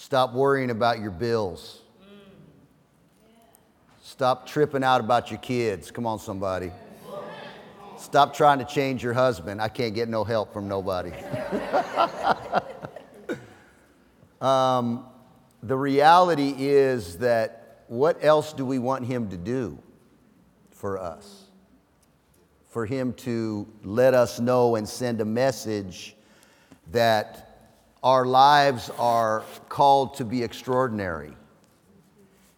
Stop worrying about your bills. Stop tripping out about your kids. Come on, somebody. Stop trying to change your husband. I can't get no help from nobody. um, the reality is that what else do we want him to do for us? For him to let us know and send a message that our lives are called to be extraordinary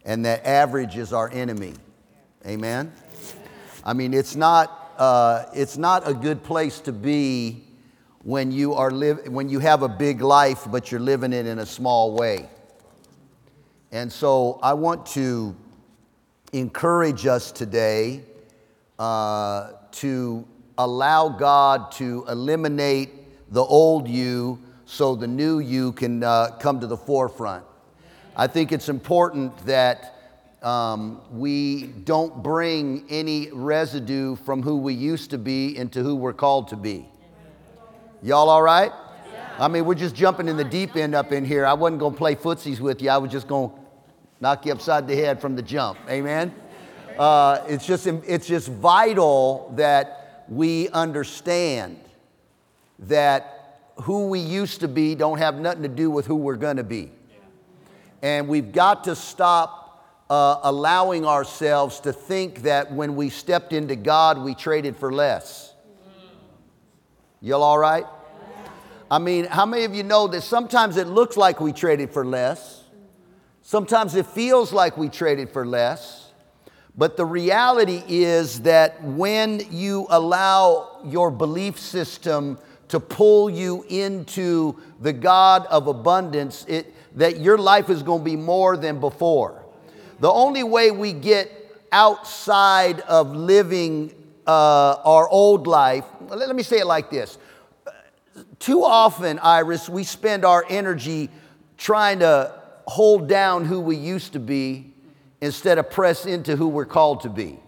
and that average is our enemy. Amen? I mean, it's not, uh, it's not a good place to be when you, are live, when you have a big life, but you're living it in a small way. And so I want to encourage us today uh, to allow God to eliminate the old you so the new you can uh, come to the forefront. I think it's important that um, we don't bring any residue from who we used to be into who we're called to be. Y'all all right? I mean, we're just jumping in the deep end up in here. I wasn't going to play footsies with you. I was just going to knock you upside the head from the jump. Amen? Uh, it's, just, it's just vital that we understand that who we used to be don't have nothing to do with who we're going to be. And we've got to stop uh, allowing ourselves to think that when we stepped into God, we traded for less. Y'all all right? I mean, how many of you know that sometimes it looks like we traded for less? Sometimes it feels like we traded for less. But the reality is that when you allow your belief system to pull you into the God of abundance, it, that your life is going to be more than before. The only way we get outside of living uh, our old life, let me say it like this. Too often, Iris, we spend our energy trying to hold down who we used to be instead of press into who we're called to be.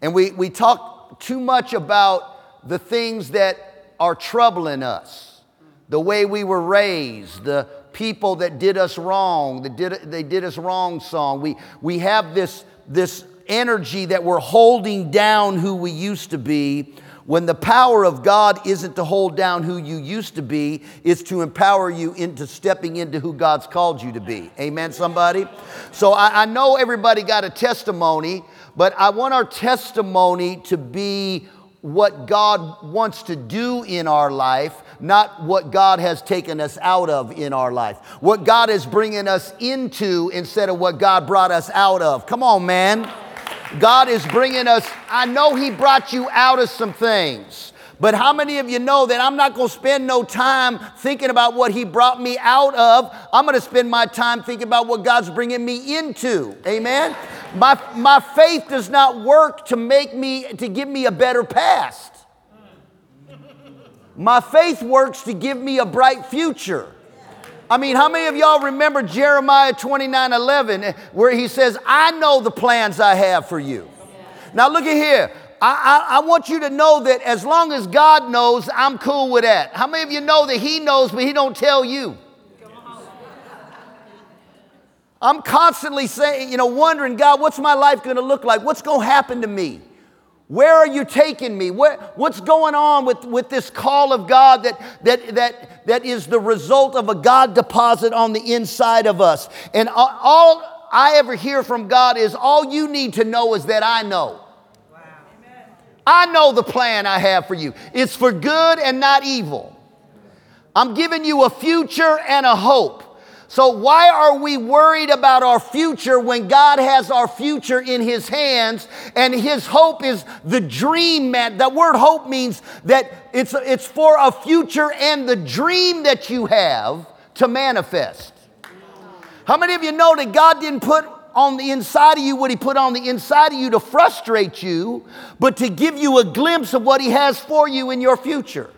And we, we talk too much about the things that are troubling us, the way we were raised, the people that did us wrong, that did, they did us wrong song. We, we have this, this energy that we're holding down who we used to be when the power of God isn't to hold down who you used to be, it's to empower you into stepping into who God's called you to be. Amen, somebody? So I, I know everybody got a testimony, but I want our testimony to be what God wants to do in our life, not what God has taken us out of in our life. What God is bringing us into instead of what God brought us out of. Come on, man. God is bringing us, I know He brought you out of some things. But how many of you know that I'm not going to spend no time thinking about what He brought me out of? I'm going to spend my time thinking about what God's bringing me into. Amen? My, my faith does not work to make me, to give me a better past. My faith works to give me a bright future. I mean, how many of y'all remember Jeremiah 29 11, eh, where he says, I know the plans I have for you? Now, look at here. I, I, I, want you to know that as long as God knows, I'm cool with that. How many of you know that He knows, but He don't tell you? I'm constantly saying, you know, wondering, God, what's my life going to look like? What's going to happen to me? Where are you taking me? What, what's going on with, with this call of God that, that, that, that is the result of a God deposit on the inside of us? And all I ever hear from God is all you need to know is that I know. I know the plan I have for you. It's for good and not evil. I'm giving you a future and a hope. So, why are we worried about our future when God has our future in His hands and His hope is the dream, man? That word hope means that it's, it's for a future and the dream that you have to manifest. How many of you know that God didn't put on the inside of you what He put on the inside of you to frustrate you, but to give you a glimpse of what He has for you in your future?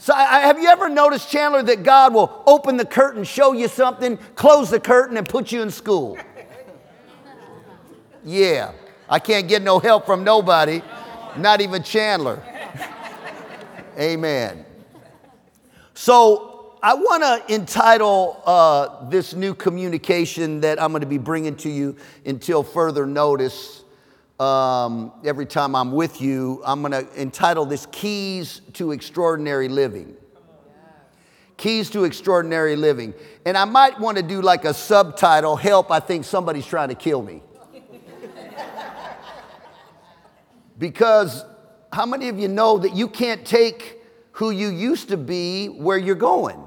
So, I, have you ever noticed, Chandler, that God will open the curtain, show you something, close the curtain, and put you in school? Yeah, I can't get no help from nobody, not even Chandler. Amen. So, I want to entitle uh, this new communication that I'm going to be bringing to you until further notice. Um, every time I'm with you, I'm going to entitle this Keys to Extraordinary Living. Keys to Extraordinary Living. And I might want to do like a subtitle Help, I think somebody's trying to kill me. because how many of you know that you can't take who you used to be where you're going?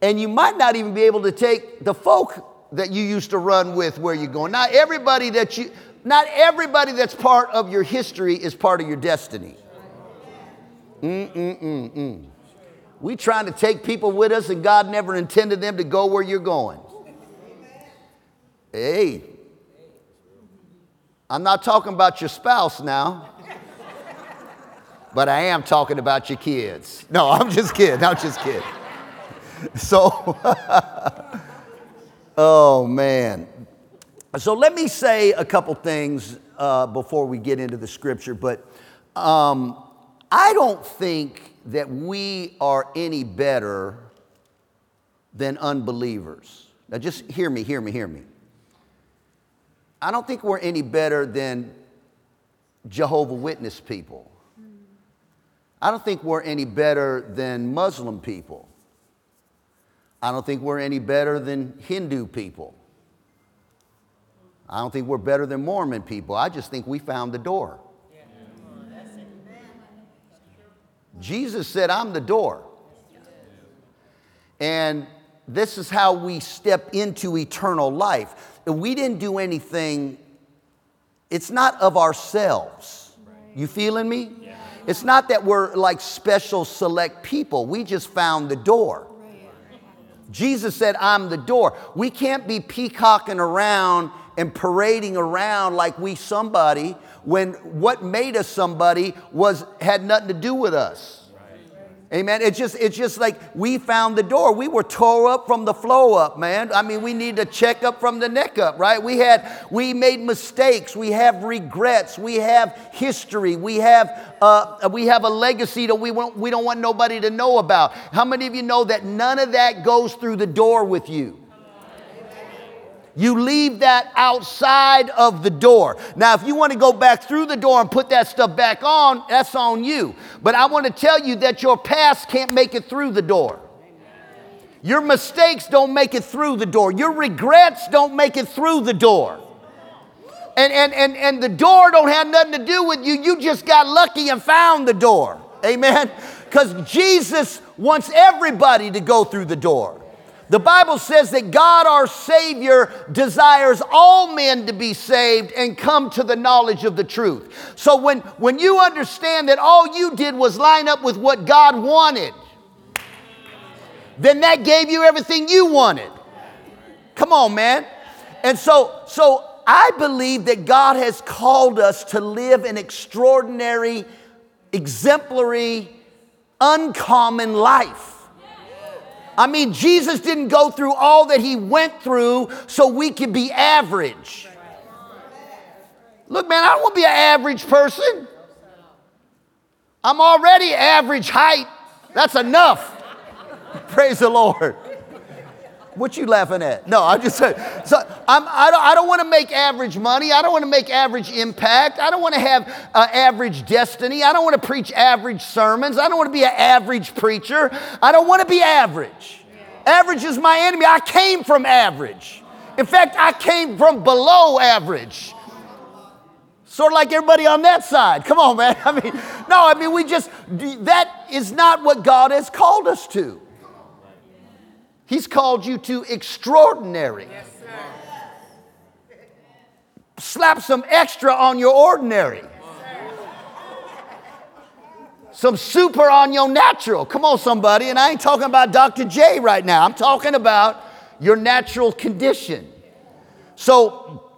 And you might not even be able to take the folk that you used to run with where you're going. Not everybody that you, not everybody that's part of your history is part of your destiny. Mm-mm-mm-mm. We trying to take people with us, and God never intended them to go where you're going. Hey, I'm not talking about your spouse now, but I am talking about your kids. No, I'm just kidding. I'm just kidding. So, oh man. So let me say a couple things uh, before we get into the scripture, but um, I don't think that we are any better than unbelievers. Now, just hear me, hear me, hear me. I don't think we're any better than Jehovah Witness people. I don't think we're any better than Muslim people. I don't think we're any better than Hindu people. I don't think we're better than Mormon people. I just think we found the door. Jesus said, I'm the door. And this is how we step into eternal life. We didn't do anything, it's not of ourselves. You feeling me? It's not that we're like special select people. We just found the door. Jesus said, I'm the door. We can't be peacocking around and parading around like we somebody when what made us somebody was had nothing to do with us. Amen. It's just, it's just like we found the door. We were tore up from the flow up, man. I mean, we need to check up from the neck up, right? We had, we made mistakes. We have regrets. We have history. We have, uh, we have a legacy that we, want, we don't want nobody to know about. How many of you know that none of that goes through the door with you? You leave that outside of the door. Now, if you want to go back through the door and put that stuff back on, that's on you. But I want to tell you that your past can't make it through the door. Your mistakes don't make it through the door. Your regrets don't make it through the door. And, and, and, and the door don't have nothing to do with you. You just got lucky and found the door. Amen? Because Jesus wants everybody to go through the door. The Bible says that God, our Savior, desires all men to be saved and come to the knowledge of the truth. So when, when you understand that all you did was line up with what God wanted, then that gave you everything you wanted. Come on, man. And so, so I believe that God has called us to live an extraordinary, exemplary, uncommon life. I mean, Jesus didn't go through all that he went through so we could be average. Look, man, I don't want to be an average person. I'm already average height. That's enough. Praise the Lord. What you laughing at? No, I'm just saying. So I'm, I don't, I don't want to make average money. I don't want to make average impact. I don't want to have uh, average destiny. I don't want to preach average sermons. I don't want to be an average preacher. I don't want to be average. Average is my enemy. I came from average. In fact, I came from below average. Sort of like everybody on that side. Come on, man. I mean, no, I mean, we just, that is not what God has called us to. He's called you to extraordinary. Yes, Slap some extra on your ordinary. Some super on your natural. Come on, somebody. And I ain't talking about Dr. J right now. I'm talking about your natural condition. So,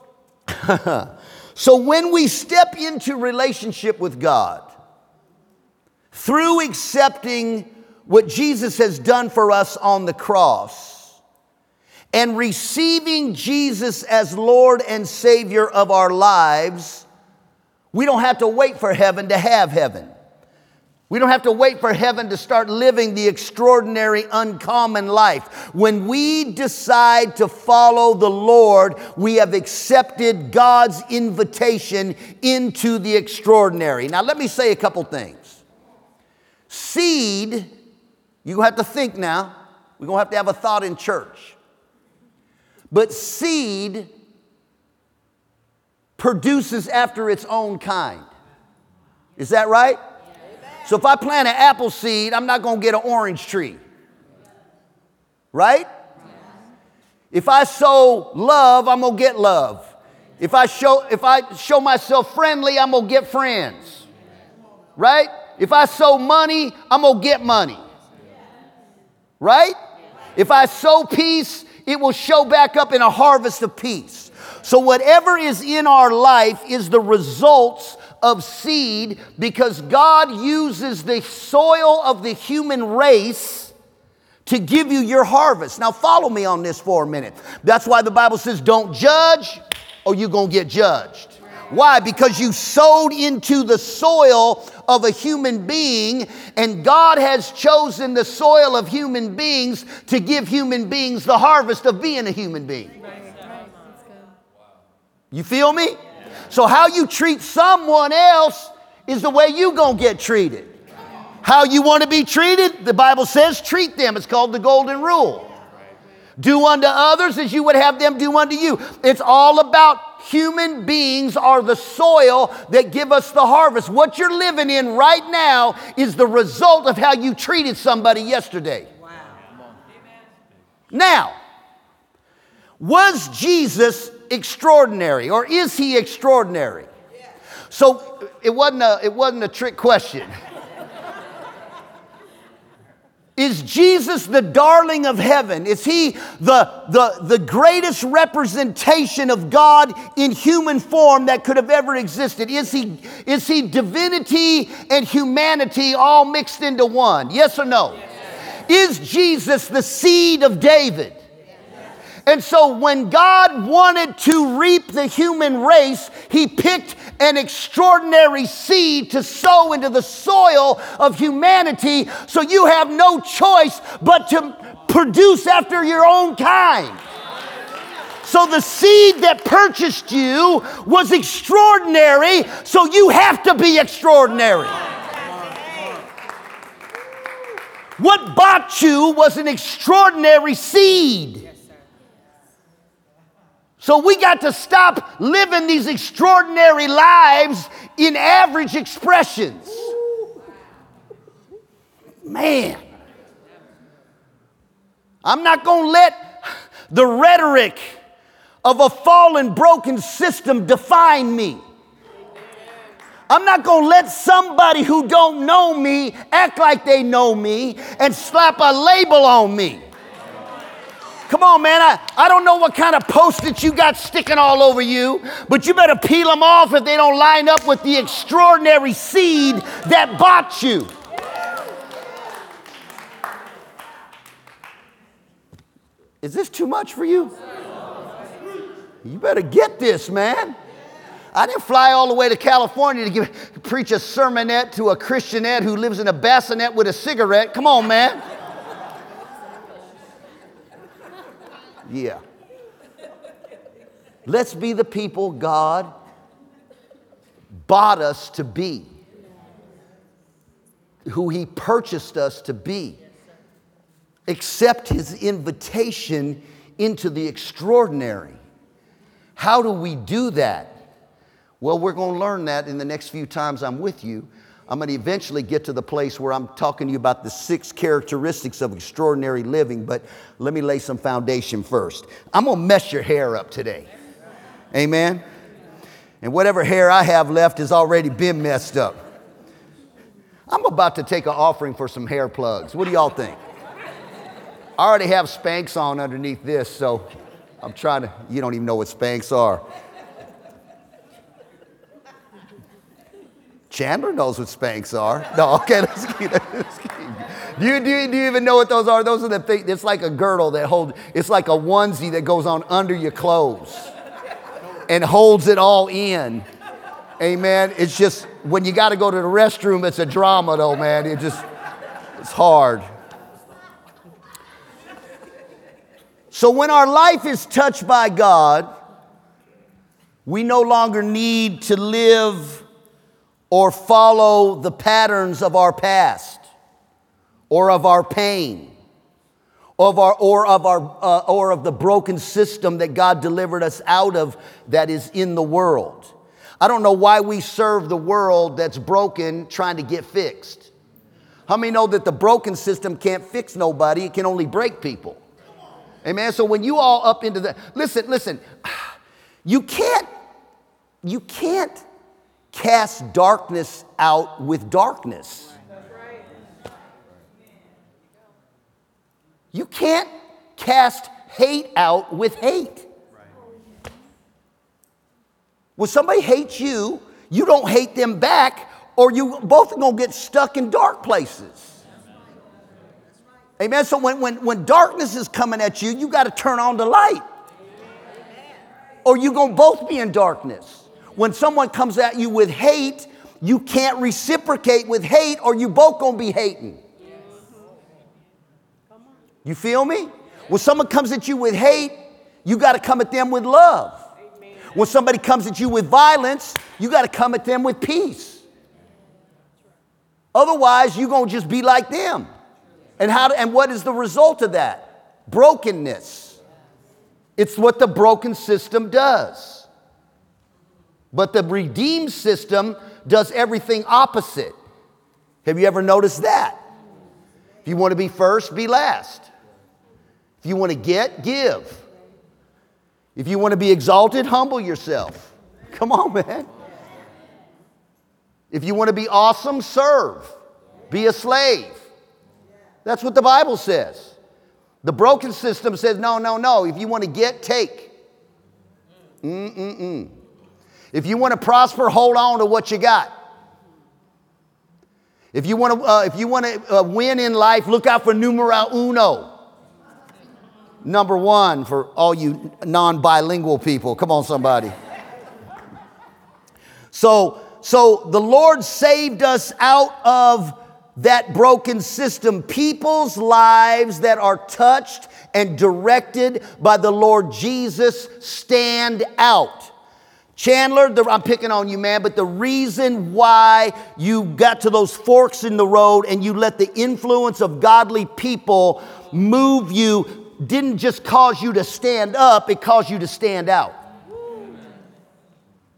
so when we step into relationship with God, through accepting what Jesus has done for us on the cross and receiving Jesus as Lord and Savior of our lives, we don't have to wait for heaven to have heaven. We don't have to wait for heaven to start living the extraordinary, uncommon life. When we decide to follow the Lord, we have accepted God's invitation into the extraordinary. Now, let me say a couple things. Seed, you have to think now, we're going to have to have a thought in church. But seed produces after its own kind. Is that right? So if I plant an apple seed, I'm not going to get an orange tree. Right? If I sow love, I'm going to get love. If I show if I show myself friendly, I'm going to get friends. Right? If I sow money, I'm going to get money. Right? If I sow peace, it will show back up in a harvest of peace. So, whatever is in our life is the results of seed because God uses the soil of the human race to give you your harvest. Now, follow me on this for a minute. That's why the Bible says, don't judge or you're going to get judged. Why? Because you sowed into the soil of a human being, and God has chosen the soil of human beings to give human beings the harvest of being a human being. You feel me? So, how you treat someone else is the way you gonna get treated. How you want to be treated, the Bible says, treat them. It's called the golden rule. Do unto others as you would have them do unto you. It's all about human beings are the soil that give us the harvest. What you're living in right now is the result of how you treated somebody yesterday. Wow. Now, was Jesus extraordinary or is he extraordinary? So it wasn't a, it wasn't a trick question. Is Jesus the darling of heaven? Is he the, the, the greatest representation of God in human form that could have ever existed? Is he, is he divinity and humanity all mixed into one? Yes or no? Yes. Is Jesus the seed of David? And so when God wanted to reap the human race, he picked an extraordinary seed to sow into the soil of humanity so you have no choice but to produce after your own kind. So the seed that purchased you was extraordinary, so you have to be extraordinary. What bought you was an extraordinary seed. So we got to stop living these extraordinary lives in average expressions. Man, I'm not going to let the rhetoric of a fallen, broken system define me. I'm not going to let somebody who don't know me act like they know me and slap a label on me. Come on, man. I, I don't know what kind of post-its you got sticking all over you, but you better peel them off if they don't line up with the extraordinary seed that bought you. Is this too much for you? You better get this, man. I didn't fly all the way to California to give, preach a sermonette to a Christianette who lives in a bassinet with a cigarette. Come on, man. Yeah. Let's be the people God bought us to be, who He purchased us to be. Accept His invitation into the extraordinary. How do we do that? Well, we're going to learn that in the next few times I'm with you. I'm going to eventually get to the place where I'm talking to you about the six characteristics of extraordinary living, but let me lay some foundation first. I'm going to mess your hair up today. Amen? And whatever hair I have left has already been messed up. I'm about to take an offering for some hair plugs. What do y'all think? I already have Spanx on underneath this, so I'm trying to, you don't even know what Spanx are. Chandler knows what Spanx are. No, okay, let's keep, let's keep. Do you, do, you, do you even know what those are? Those are the things, it's like a girdle that holds, it's like a onesie that goes on under your clothes and holds it all in. Amen. It's just when you got to go to the restroom, it's a drama, though, man. It just, it's hard. So when our life is touched by God, we no longer need to live or follow the patterns of our past or of our pain of our, or, of our, uh, or of the broken system that God delivered us out of that is in the world. I don't know why we serve the world that's broken trying to get fixed. How many know that the broken system can't fix nobody, it can only break people? Amen. So when you all up into the listen, listen, you can't, you can't cast darkness out with darkness. You can't cast hate out with hate. When somebody hates you, you don't hate them back, or you both are gonna get stuck in dark places. Amen. So when, when, when darkness is coming at you, you got to turn on the light. Or you're to both be in darkness. When someone comes at you with hate, you can't reciprocate with hate, or you both to be hating. You feel me? When someone comes at you with hate, you got to come at them with love. When somebody comes at you with violence, you got to come at them with peace. Otherwise, you're to just be like them. And, how, and what is the result of that? Brokenness. It's what the broken system does. But the redeemed system does everything opposite. Have you ever noticed that? If you want to be first, be last. If you want to get, give. If you want to be exalted, humble yourself. Come on, man. If you want to be awesome, serve. Be a slave. That's what the Bible says. The broken system says, no, no, no. If you want to get, take. Mm-mm-mm. If you want to prosper, hold on to what you got. If you want to, uh, if you want to uh, win in life, look out for numero uno number one for all you non bilingual people. Come on, somebody. So, so the Lord saved us out of that broken system. People's lives that are touched and directed by the Lord Jesus stand out. Chandler, the, I'm picking on you, man, but the reason why you got to those forks in the road and you let the influence of godly people move you didn't just cause you to stand up, it caused you to stand out.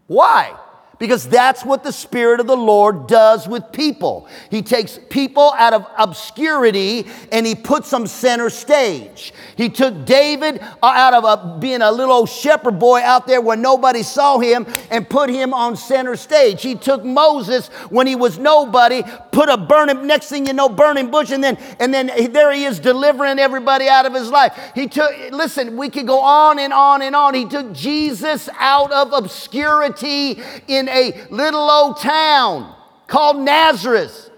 Why? Because that's what the Spirit of the Lord does with people. He takes people out of obscurity and he puts them center stage. He took David uh, out of a, being a little old shepherd boy out there where nobody saw him and put him on center stage. He took Moses when he was nobody, put a burning, next thing you know, burning bush, and then, and then there he is delivering everybody out of his life. He took, listen, we could go on and on and on. He took Jesus out of obscurity in a little old town called Nazareth.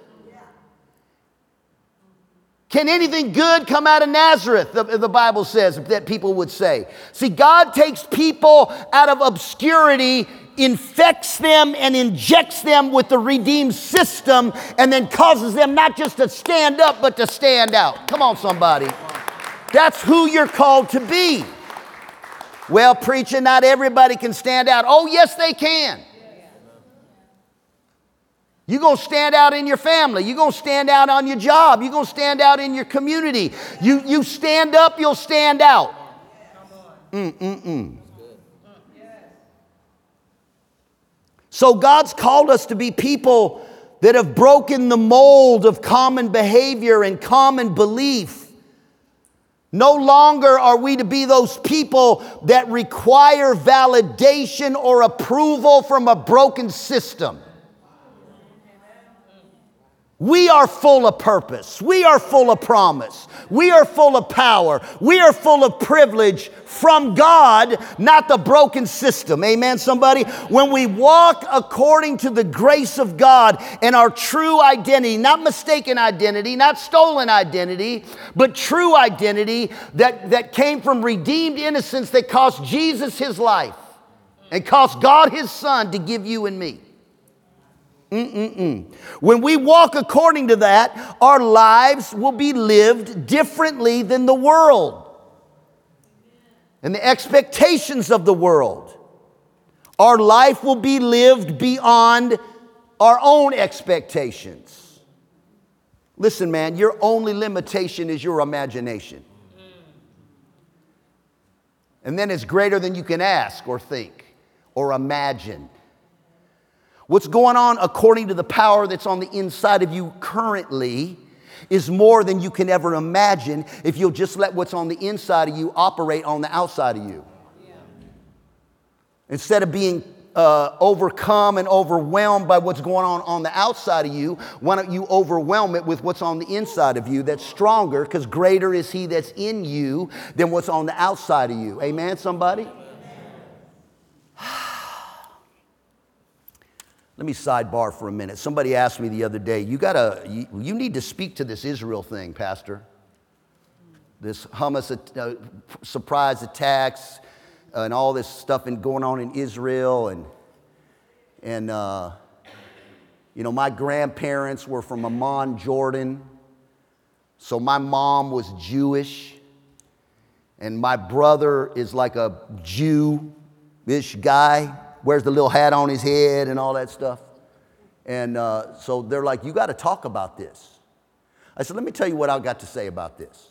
Can anything good come out of Nazareth? The, the, Bible says that people would say. See, God takes people out of obscurity, infects them, and injects them with the redeemed system, and then causes them not just to stand up, but to stand out. Come on, somebody. That's who you're called to be. Well, preacher, not everybody can stand out. Oh, yes, they can. You're going to stand out in your family. You're going to stand out on your job. You're going to stand out in your community. You, you stand up, you'll stand out. Mm-mm-mm. So God's called us to be people that have broken the mold of common behavior and common belief. No longer are we to be those people that require validation or approval from a broken system. We are full of purpose. We are full of promise. We are full of power. We are full of privilege from God, not the broken system. Amen, somebody? When we walk according to the grace of God and our true identity, not mistaken identity, not stolen identity, but true identity that, that came from redeemed innocence that cost Jesus his life and cost God his son to give you and me. Mm-mm-mm. When we walk according to that, our lives will be lived differently than the world and the expectations of the world. Our life will be lived beyond our own expectations. Listen, man, your only limitation is your imagination. And then it's greater than you can ask or think or imagine. What's going on according to the power that's on the inside of you currently is more than you can ever imagine if you'll just let what's on the inside of you operate on the outside of you. Instead of being uh, overcome and overwhelmed by what's going on on the outside of you, why don't you overwhelm it with what's on the inside of you that's stronger because greater is He that's in you than what's on the outside of you. Amen, somebody? Let me sidebar for a minute. Somebody asked me the other day, you gotta, you, you need to speak to this Israel thing, Pastor. This Hamas uh, surprise attacks uh, and all this stuff and going on in Israel. And, and uh, you know, my grandparents were from Amman, Jordan. So my mom was Jewish. And my brother is like a Jew-ish guy wears the little hat on his head and all that stuff. And uh, so they're like, You got to talk about this. I said, Let me tell you what I've got to say about this.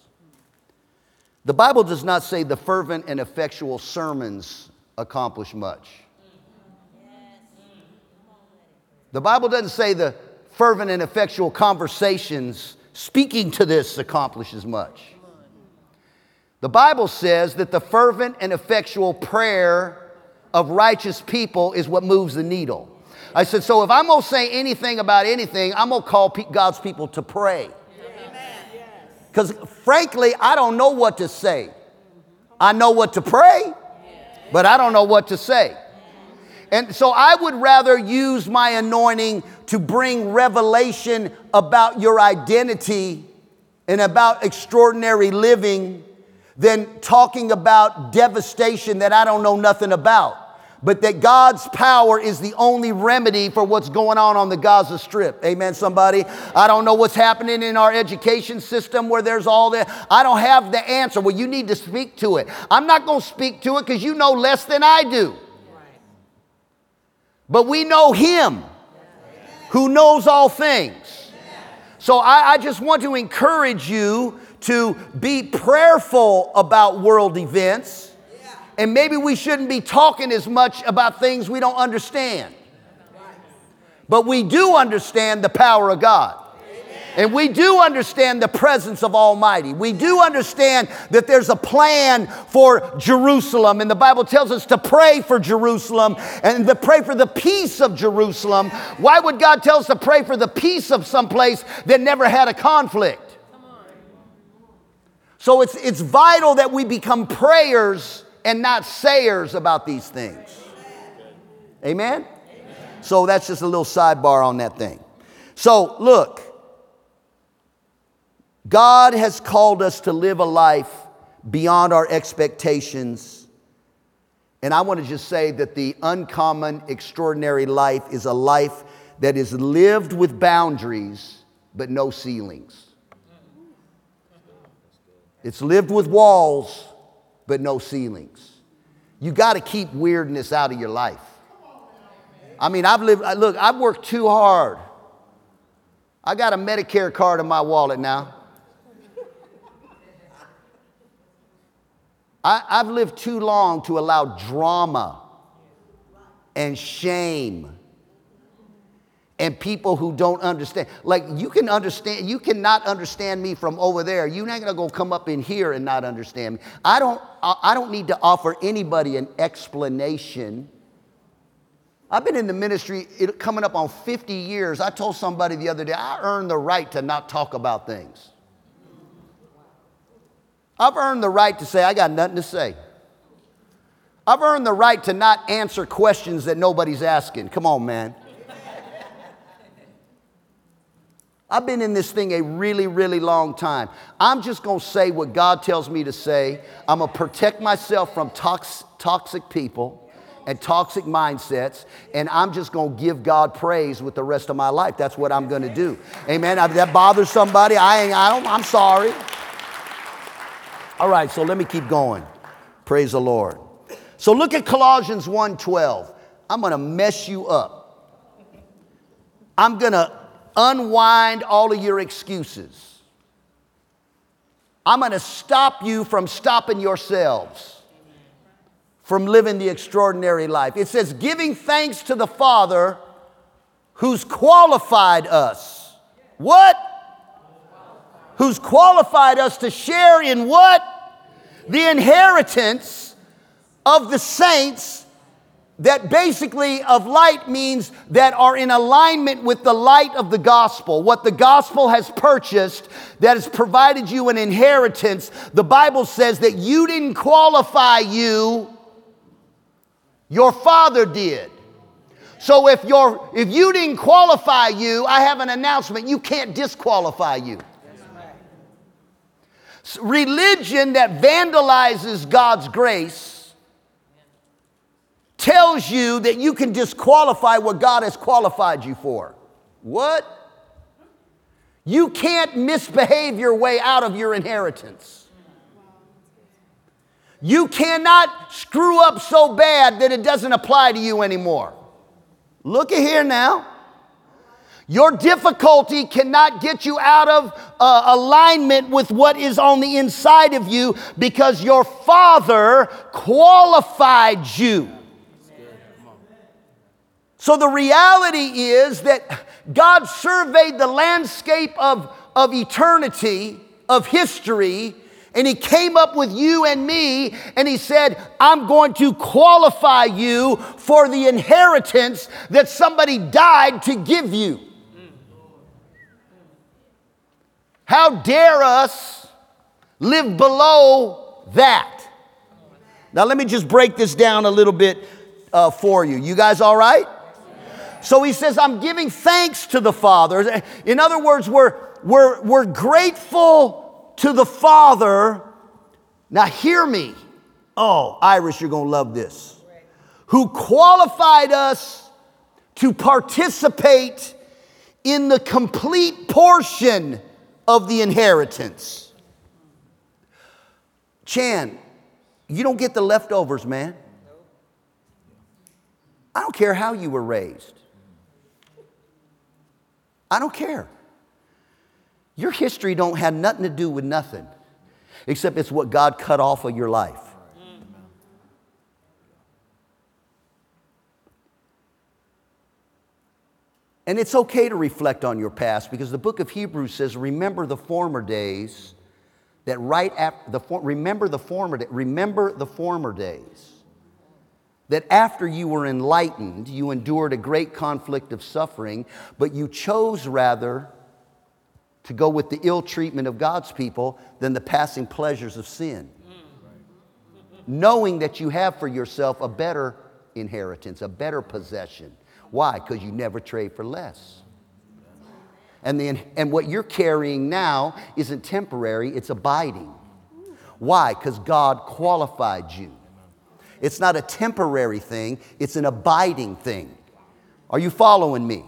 The Bible does not say the fervent and effectual sermons accomplish much. The Bible doesn't say the fervent and effectual conversations speaking to this accomplishes much. The Bible says that the fervent and effectual prayer of righteous people is what moves the needle. I said, so if I'm gonna say anything about anything, I'm gonna call God's people to pray. Because frankly, I don't know what to say. I know what to pray, but I don't know what to say. And so I would rather use my anointing to bring revelation about your identity and about extraordinary living than talking about devastation that I don't know nothing about. But that God's power is the only remedy for what's going on on the Gaza Strip. Amen, somebody? I don't know what's happening in our education system where there's all that. I don't have the answer. Well, you need to speak to it. I'm not going to speak to it because you know less than I do. But we know Him who knows all things. So I, I just want to encourage you to be prayerful about world events. And maybe we shouldn't be talking as much about things we don't understand. But we do understand the power of God. And we do understand the presence of Almighty. We do understand that there's a plan for Jerusalem. And the Bible tells us to pray for Jerusalem and to pray for the peace of Jerusalem. Why would God tell us to pray for the peace of some place that never had a conflict? So it's, it's vital that we become prayers and not sayers about these things. Amen? Amen? So that's just a little sidebar on that thing. So look, God has called us to live a life beyond our expectations. And I want to just say that the uncommon, extraordinary life is a life that is lived with boundaries but no ceilings. It's lived with walls, but no ceilings. You got to keep weirdness out of your life. I mean, I've lived, look, I've worked too hard. I got a Medicare card in my wallet now. I, have lived too long to allow drama and shame and people who don't understand. Like you can understand, you cannot understand me from over there. You're not gonna go come up in here and not understand me. I don't, I don't need to offer anybody an explanation. I've been in the ministry it, coming up on 50 years. I told somebody the other day, I earned the right to not talk about things. I've earned the right to say, I got nothing to say. I've earned the right to not answer questions that nobody's asking. Come on, man. I've been in this thing a really, really long time. I'm just going to say what God tells me to say. I'm going to protect myself from tox- toxic people. and toxic mindsets, and I'm just going to give God praise with the rest of my life. That's what I'm going to do. Amen. If that bothers somebody, I ain't, I don't, I'm sorry. All right, so let me keep going. Praise the Lord. So look at Colossians 1:12. I'm going to mess you up. I'm going to unwind all of your excuses. I'm going to stop you from stopping yourselves from living the extraordinary life. It says, giving thanks to the Father who's qualified us. What? Who's qualified us to share in what? The inheritance of the saints that basically of light means that are in alignment with the light of the gospel. What the gospel has purchased that has provided you an inheritance. The Bible says that you didn't qualify you, your father did. So if you're if you didn't qualify you, I have an announcement. You can't disqualify you. Religion that vandalizes God's grace tells you that you can disqualify what God has qualified you for. What? You can't misbehave your way out of your inheritance. You cannot screw up so bad that it doesn't apply to you anymore. Look at here now. Your difficulty cannot get you out of uh, alignment with what is on the inside of you because your father qualified you. So the reality is that God surveyed the landscape of, of eternity, of history, and He came up with you and me, and He said, I'm going to qualify you for the inheritance that somebody died to give you. How dare us live below that? Now, let me just break this down a little bit uh, for you. You guys all right? So he says, I'm giving thanks to the Father. In other words, we're, we're, we're grateful to the Father. Now, hear me. Oh, Iris, you're going to love this. Who qualified us to participate in the complete portion of the inheritance. Chan, you don't get the leftovers, man. I don't care how you were raised. I don't care. Your history don't have nothing to do with nothing, except it's what God cut off of your life. And it's okay to reflect on your past because the book of Hebrews says, remember the former days that right after the remember the former remember the former days that after you were enlightened, you endured a great conflict of suffering, but you chose rather to go with the ill treatment of God's people than the passing pleasures of sin. Knowing that you have for yourself a better inheritance, a better possession. Why? Because you never trade for less. And, the, and what you're carrying now isn't temporary, it's abiding. Why? Because God qualified you. It's not a temporary thing, it's an abiding thing. Are you following me?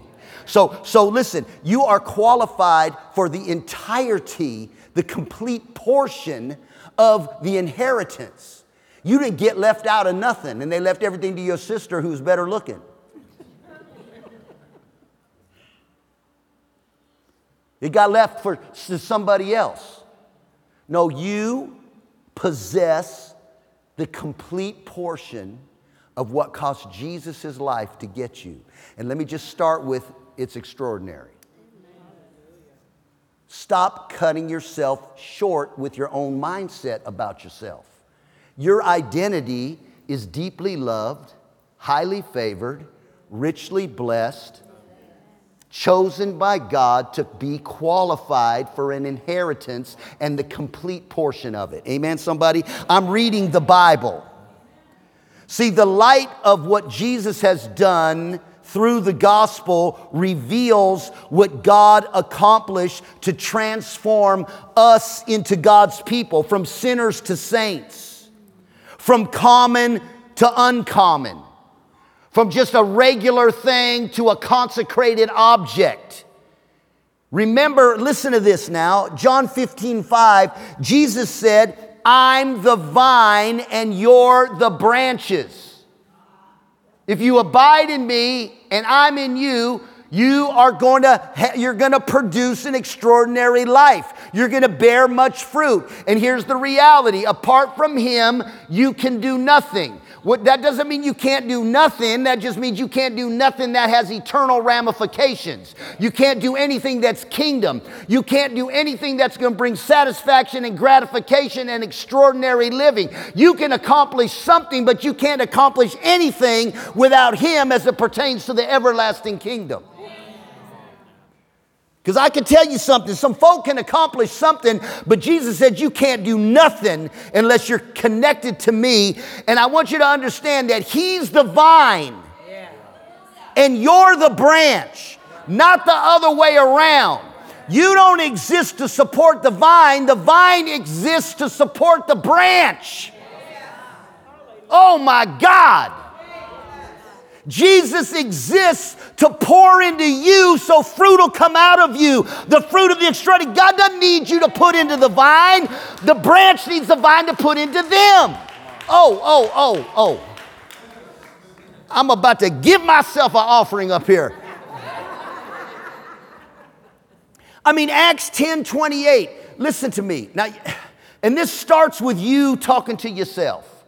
So, so listen, you are qualified for the entirety, the complete portion of the inheritance. You didn't get left out of nothing, and they left everything to your sister who's better looking. It got left for somebody else. No, you possess the complete portion of what cost Jesus life to get you. And let me just start with it's extraordinary. Stop cutting yourself short with your own mindset about yourself. Your identity is deeply loved, highly favored, richly blessed, chosen by God to be qualified for an inheritance and the complete portion of it. Amen, somebody? I'm reading the Bible. See, the light of what Jesus has done through the gospel reveals what God accomplished to transform us into God's people, from sinners to saints, from common to uncommon. From just a regular thing to a consecrated object. Remember, listen to this now. John 15, 5, Jesus said, I'm the vine and you're the branches. If you abide in me and I'm in you, you are going to you're going to produce an extraordinary life you're going to bear much fruit and here's the reality apart from him you can do nothing what, that doesn't mean you can't do nothing. That just means you can't do nothing that has eternal ramifications. You can't do anything that's kingdom. You can't do anything that's going to bring satisfaction and gratification and extraordinary living. You can accomplish something, but you can't accomplish anything without Him as it pertains to the everlasting kingdom. Because I can tell you something, some folk can accomplish something, but Jesus said you can't do nothing unless you're connected to me. And I want you to understand that He's the vine and you're the branch, not the other way around. You don't exist to support the vine, the vine exists to support the branch. Oh my God. Jesus exists to pour into you so fruit will come out of you. The fruit of the extraordinary. God doesn't need you to put into the vine, the branch needs the vine to put into them. Oh, oh, oh, oh. I'm about to give myself an offering up here. I mean, Acts 10 28. Listen to me. Now, and this starts with you talking to yourself.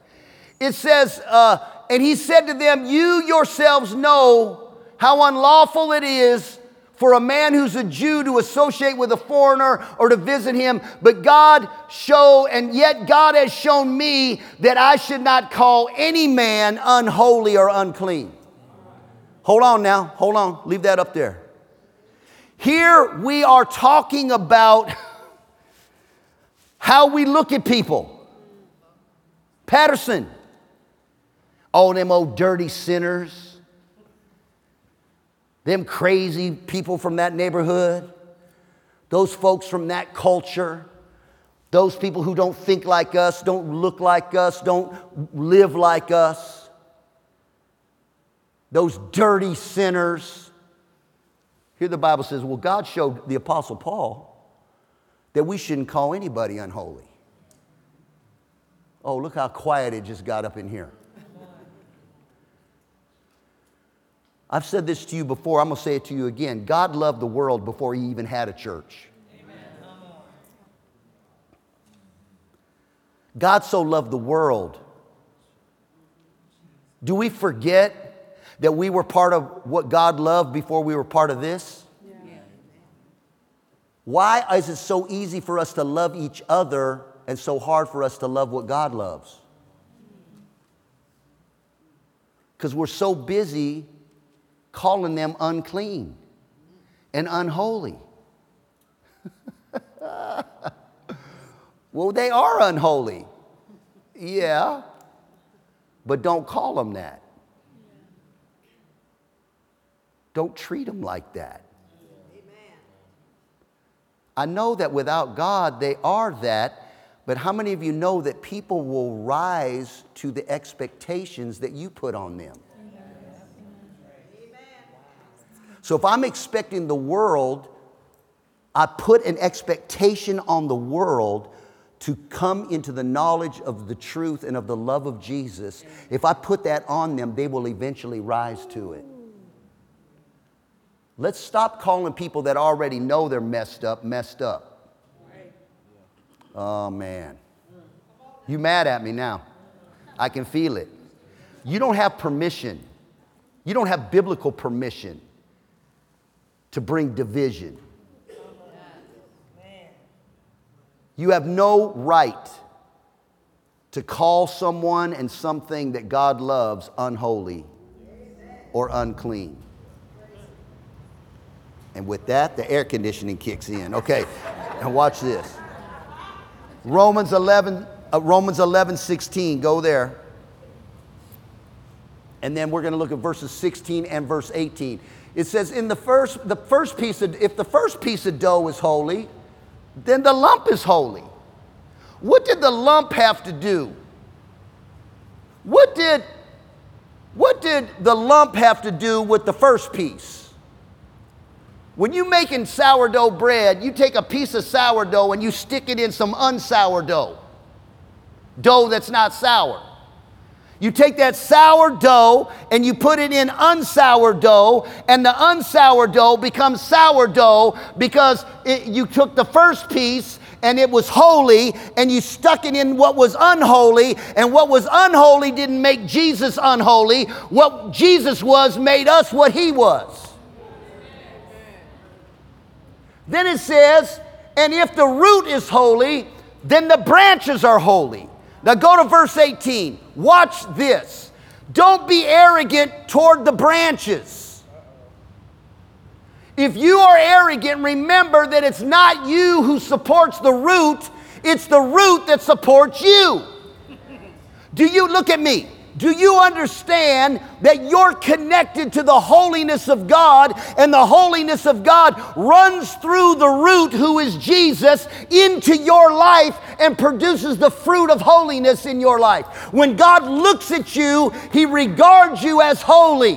It says, uh, and he said to them, You yourselves know how unlawful it is for a man who's a Jew to associate with a foreigner or to visit him, but God show, and yet God has shown me that I should not call any man unholy or unclean. Hold on now, hold on, leave that up there. Here we are talking about how we look at people. Patterson, Oh, them old dirty sinners. Them crazy people from that neighborhood. Those folks from that culture. Those people who don't think like us, don't look like us, don't live like us. Those dirty sinners. Here the Bible says, well, God showed the Apostle Paul that we shouldn't call anybody unholy. Oh, look how quiet it just got up in here. I've said this to you before, I'm going to say it to you again. God loved the world before he even had a church. God so loved the world. Do we forget that we were part of what God loved before we were part of this? Why is it so easy for us to love each other and so hard for us to love what God loves? Because we're so busy calling them unclean and unholy. well, they are unholy. Yeah, but don't call them that. Don't treat them like that. I know that without God, they are that, but how many of you know that people will rise to the expectations that you put on them? So if I'm expecting the world, I put an expectation on the world to come into the knowledge of the truth and of the love of Jesus. If I put that on them, they will eventually rise to it. Let's stop calling people that already know they're messed up, messed up. Oh, man. You mad at me now. I can feel it. You don't have permission. You don't have biblical permission to bring division. You have no right to call someone and something that God loves unholy or unclean. And with that, the air conditioning kicks in. Okay, and watch this. Romans 11, uh, Romans 11, 16, go there. And then we're going to look at verses 16 and verse 18. It says in the first, the first piece of, if the first piece of dough is holy, then the lump is holy. What did the lump have to do? What did What did the lump have to do with the first piece? When you're making sourdough bread, you take a piece of sourdough and you stick it in some unsourdough, dough that's not sour. You take that sourdough and you put it in unsourdough, and the unsourdough becomes sourdough because it, you took the first piece and it was holy, and you stuck it in what was unholy, and what was unholy didn't make Jesus unholy. What Jesus was made us what he was. Then it says, and if the root is holy, then the branches are holy. Now go to verse 18. Watch this. Don't be arrogant toward the branches. If you are arrogant, remember that it's not you who supports the root, it's the root that supports you. Do you look at me? Do you understand that you're connected to the holiness of God and the holiness of God runs through the root, who is Jesus, into your life and produces the fruit of holiness in your life? When God looks at you, He regards you as holy.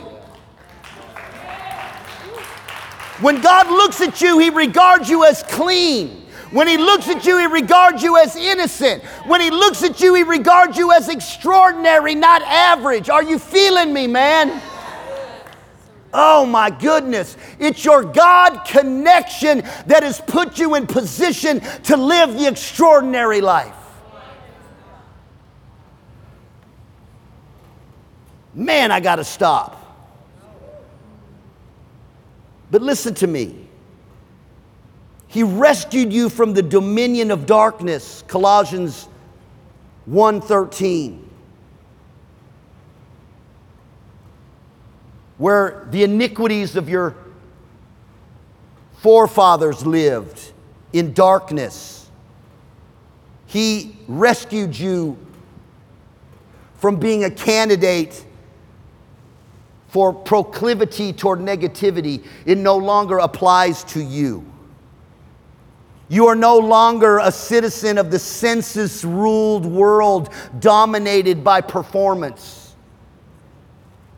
When God looks at you, He regards you as clean. When he looks at you, he regards you as innocent. When he looks at you, he regards you as extraordinary, not average. Are you feeling me, man? Oh my goodness. It's your God connection that has put you in position to live the extraordinary life. Man, I got to stop. But listen to me. He rescued you from the dominion of darkness. Colossians 1:13. Where the iniquities of your forefathers lived in darkness. He rescued you from being a candidate for proclivity toward negativity. It no longer applies to you. You are no longer a citizen of the census ruled world dominated by performance.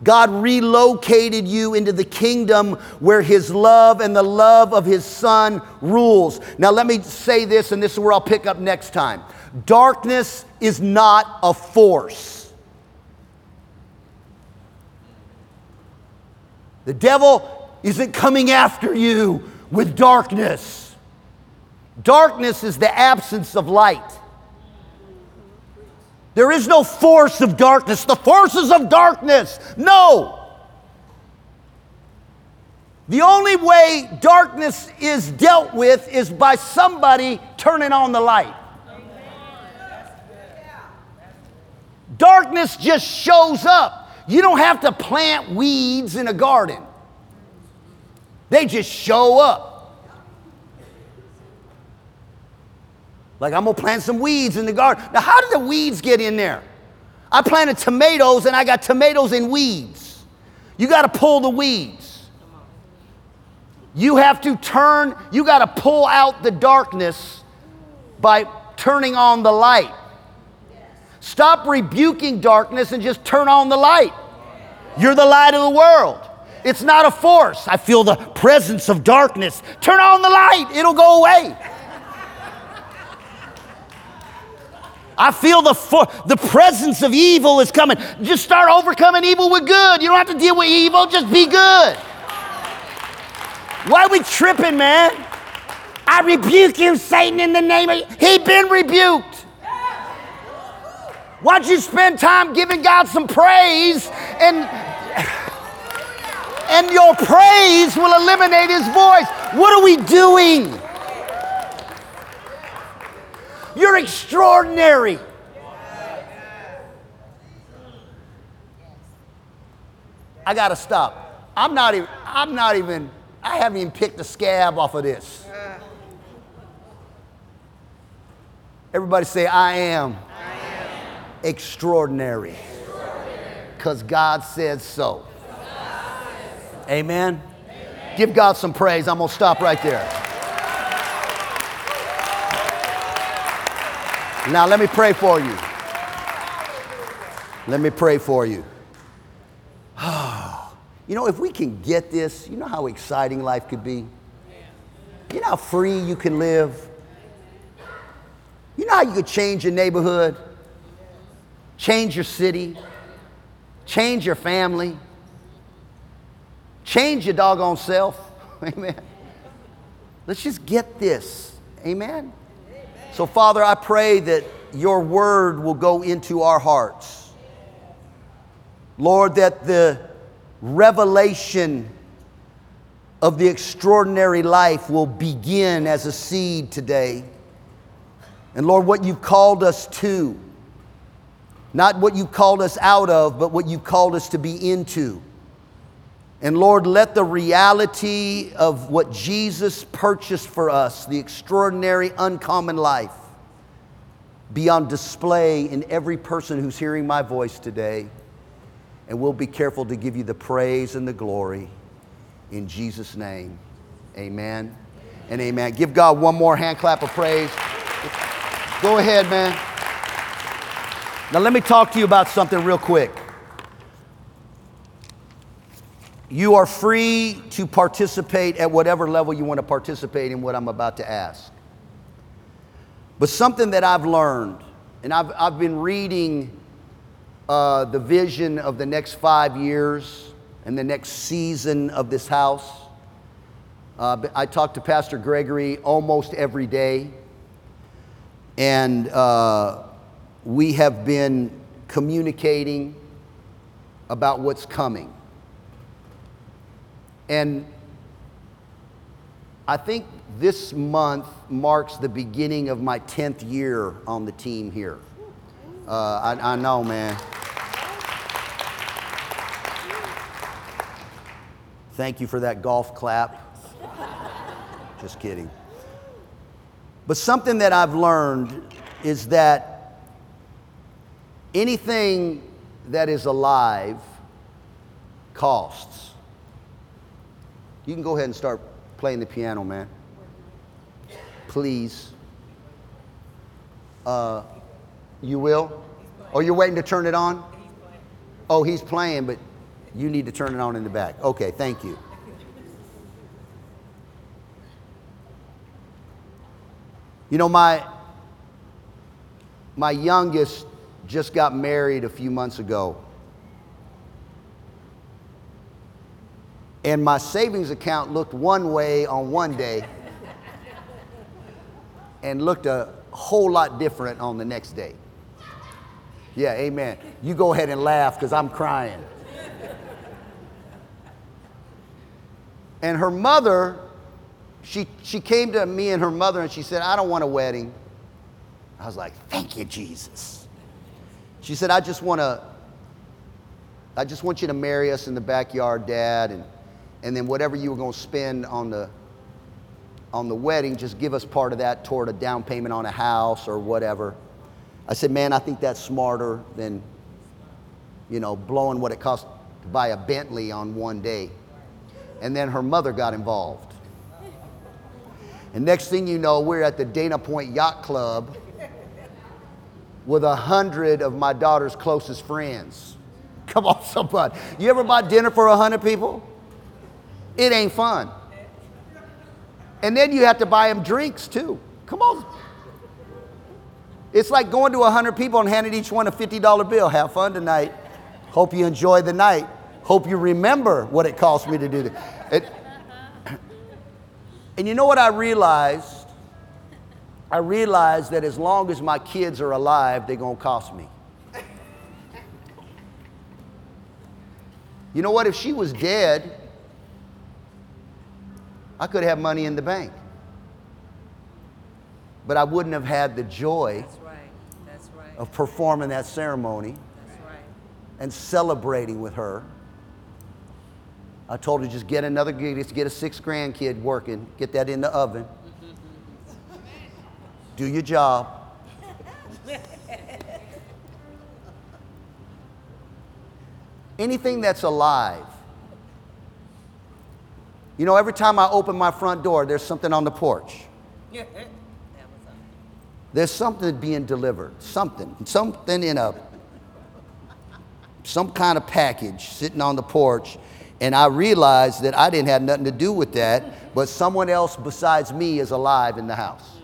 God relocated you into the kingdom where His love and the love of His Son rules. Now, let me say this, and this is where I'll pick up next time. Darkness is not a force. The devil isn't coming after you with darkness. Darkness is the absence of light. There is no force of darkness. The forces of darkness, no. The only way darkness is dealt with is by somebody turning on the light. Darkness just shows up. You don't have to plant weeds in a garden, they just show up. Like, I'm gonna plant some weeds in the garden. Now, how did the weeds get in there? I planted tomatoes and I got tomatoes and weeds. You gotta pull the weeds. You have to turn, you gotta pull out the darkness by turning on the light. Stop rebuking darkness and just turn on the light. You're the light of the world. It's not a force. I feel the presence of darkness. Turn on the light, it'll go away. I feel the, the presence of evil is coming. Just start overcoming evil with good. You don't have to deal with evil, just be good. Why are we tripping, man? I rebuke you, Satan, in the name of. He been rebuked. Why don't you spend time giving God some praise and and your praise will eliminate his voice. What are we doing? You're extraordinary. I got to stop. I'm not even, I'm not even, I haven't even picked the scab off of this. Everybody say, I am, I am. extraordinary. Because God said so. Amen? Amen. Give God some praise. I'm going to stop right there. Now, let me pray for you. Let me pray for you. You know, if we can get this, you know how exciting life could be? You know how free you can live? You know how you could change your neighborhood, change your city, change your family, change your doggone self? Amen. Let's just get this. Amen. So, Father, I pray that your word will go into our hearts. Lord, that the revelation of the extraordinary life will begin as a seed today. And Lord, what you've called us to, not what you've called us out of, but what you've called us to be into. And Lord, let the reality of what Jesus purchased for us, the extraordinary, uncommon life, be on display in every person who's hearing my voice today. And we'll be careful to give you the praise and the glory in Jesus' name. Amen and amen. Give God one more hand clap of praise. Go ahead, man. Now, let me talk to you about something real quick. You are free to participate at whatever level you want to participate in what I'm about to ask. But something that I've learned, and I've, I've been reading uh, the vision of the next five years and the next season of this house. Uh, I talk to Pastor Gregory almost every day, and uh, we have been communicating about what's coming. And I think this month marks the beginning of my 10th year on the team here. Uh, I, I know, man. Thank you for that golf clap. Just kidding. But something that I've learned is that anything that is alive costs. You can go ahead and start playing the piano, man. Please. Uh, you will? Oh, you're waiting to turn it on? Oh, he's playing, but you need to turn it on in the back. Okay, thank you. You know, my, my youngest just got married a few months ago. And my savings account looked one way on one day and looked a whole lot different on the next day. Yeah, amen. You go ahead and laugh because I'm crying. And her mother, she, she came to me and her mother and she said, I don't want a wedding. I was like, thank you, Jesus. She said, I just want to, I just want you to marry us in the backyard, Dad, and and then whatever you were going to spend on the on the wedding, just give us part of that toward a down payment on a house or whatever. I said, man, I think that's smarter than, you know, blowing what it costs to buy a Bentley on one day. And then her mother got involved. And next thing you know, we're at the Dana Point Yacht Club with a hundred of my daughter's closest friends. Come on, somebody. You ever buy dinner for a hundred people? It ain't fun. And then you have to buy them drinks too. Come on. It's like going to 100 people and handing each one a $50 bill. Have fun tonight. Hope you enjoy the night. Hope you remember what it cost me to do this. It, and you know what I realized? I realized that as long as my kids are alive, they're going to cost me. You know what? If she was dead, I could have money in the bank. But I wouldn't have had the joy That's right. That's right. of performing that ceremony That's right. and celebrating with her. I told her just get another gig, just get a six grand kid working, get that in the oven. Do your job. Anything that's alive. You know, every time I open my front door, there's something on the porch. There's something being delivered, something, something in a, some kind of package sitting on the porch. And I realized that I didn't have nothing to do with that, but someone else besides me is alive in the house.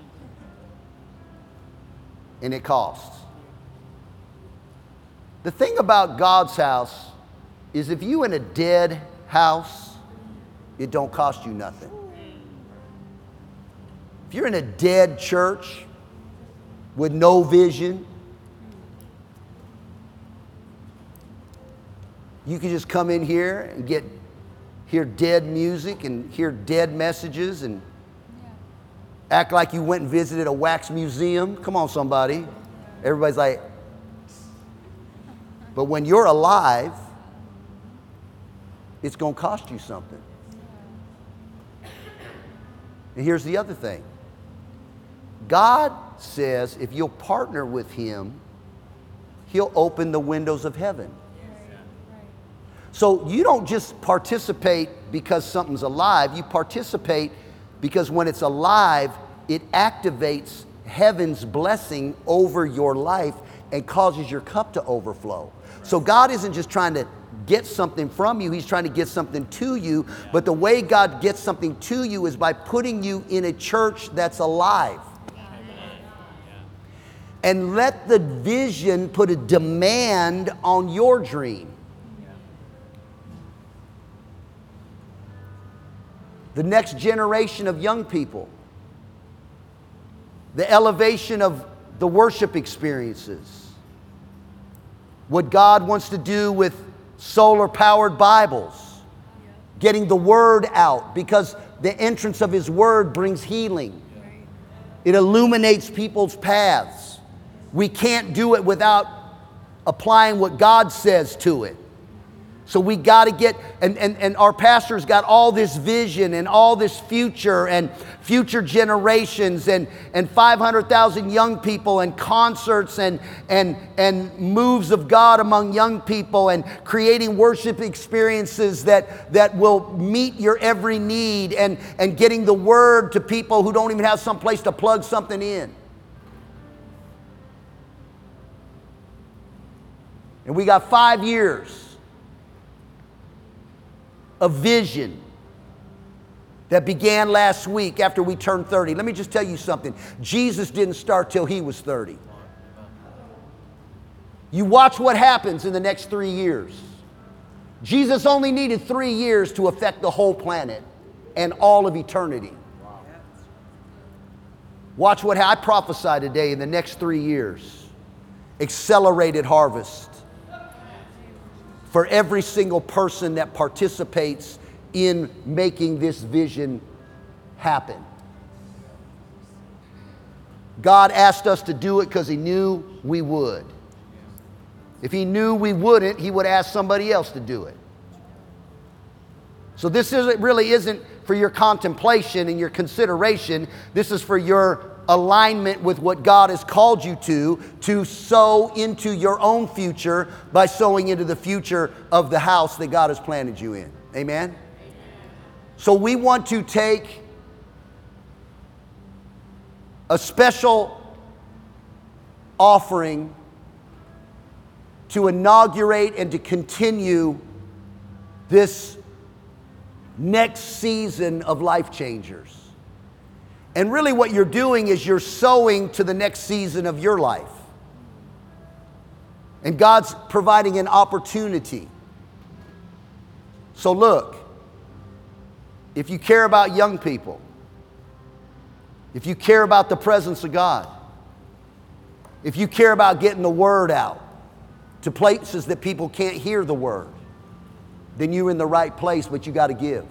And it costs. The thing about God's house is if you in a dead house, it don't cost you nothing. If you're in a dead church with no vision, you can just come in here and get hear dead music and hear dead messages and act like you went and visited a wax museum. Come on, somebody. Everybody's like, but when you're alive, it's going to cost you something. And here's the other thing God says if you'll partner with Him, He'll open the windows of heaven. So you don't just participate because something's alive, you participate because when it's alive, it activates heaven's blessing over your life and causes your cup to overflow. So God isn't just trying to get something from you, He's trying to get something to you. But the way God gets something to you is by putting you in a church that's alive. And let the vision put a demand on your dream. The next generation of young people, the elevation of the worship experiences, what God wants to do with solar powered Bibles, getting the word out because the entrance of His word brings healing. It illuminates people's paths. We can't do it without applying what God says to it. So we got to get, and, and, and our pastor's got all this vision and all this future and future generations and, and 500,000 young people and concerts and, and, and moves of God among young people and creating worship experiences that, that will meet your every need and, and getting the word to people who don't even have some place to plug something in. And we got five years a vision that began last week after we turned 30. Let me just tell you something Jesus didn't start till he was 30. You watch what happens in the next three years. Jesus only needed three years to affect the whole planet and all of eternity. Watch what I prophesy today in the next three years accelerated harvest for every single person that participates in making this vision happen. God asked us to do it because He knew we would. If He knew we wouldn't, He would ask somebody else to do it. So this isn't, really isn't for your contemplation and your consideration. This is for your alignment with what God has called you to, to sow into your own future by sowing into the future of the house that God has planted you in. Amen? Amen. So we want to take a special offering to inaugurate and to continue this next season of life changers. And really, what you're doing is you're sowing to the next season of your life. And God's providing an opportunity. So, look, if you care about young people, if you care about the presence of God, if you care about getting the word out to places that people can't hear the word, then you're in the right place, but you got to give.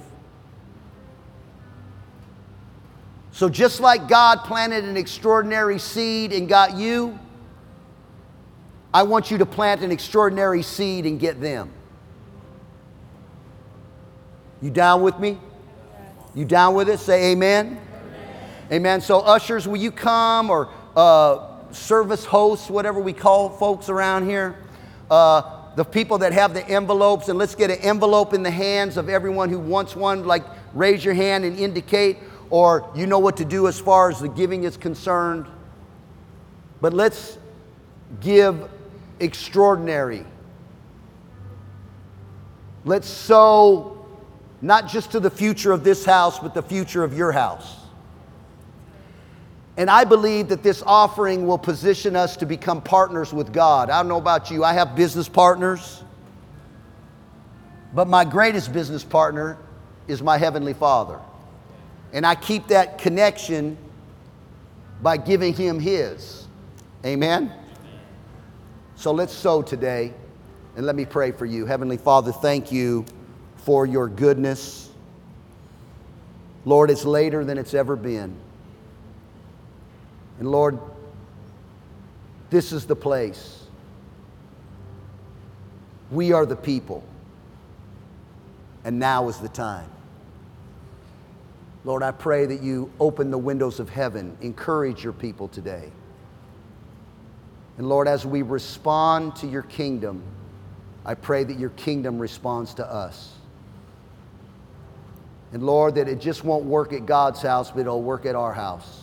So, just like God planted an extraordinary seed and got you, I want you to plant an extraordinary seed and get them. You down with me? You down with it? Say amen. Amen. amen. So, ushers, will you come or uh, service hosts, whatever we call folks around here? Uh, the people that have the envelopes, and let's get an envelope in the hands of everyone who wants one. Like, raise your hand and indicate or you know what to do as far as the giving is concerned. But let's give extraordinary. Let's sow not just to the future of this house, but the future of your house. And I believe that this offering will position us to become partners with God. I don't know about you, I have business partners, but my greatest business partner is my Heavenly Father. And I keep that connection by giving Him His. Amen? So let's sow today, and let me pray for you. Heavenly Father, thank you for your goodness. Lord, it's later than it's ever been. And Lord, this is the place. We are the people. And now is the time. Lord, I pray that you open the windows of heaven, encourage your people today. And Lord, as we respond to your kingdom, I pray that your kingdom responds to us. And Lord, that it just won't work at God's house, but it'll work at our house.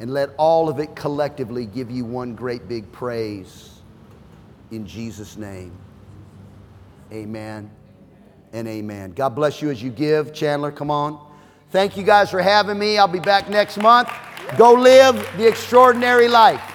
And let all of it collectively give you one great big praise in Jesus' name. Amen and amen. God bless you as you give. Chandler, come on. Thank you guys for having me. I'll be back next month. Go live the extraordinary life.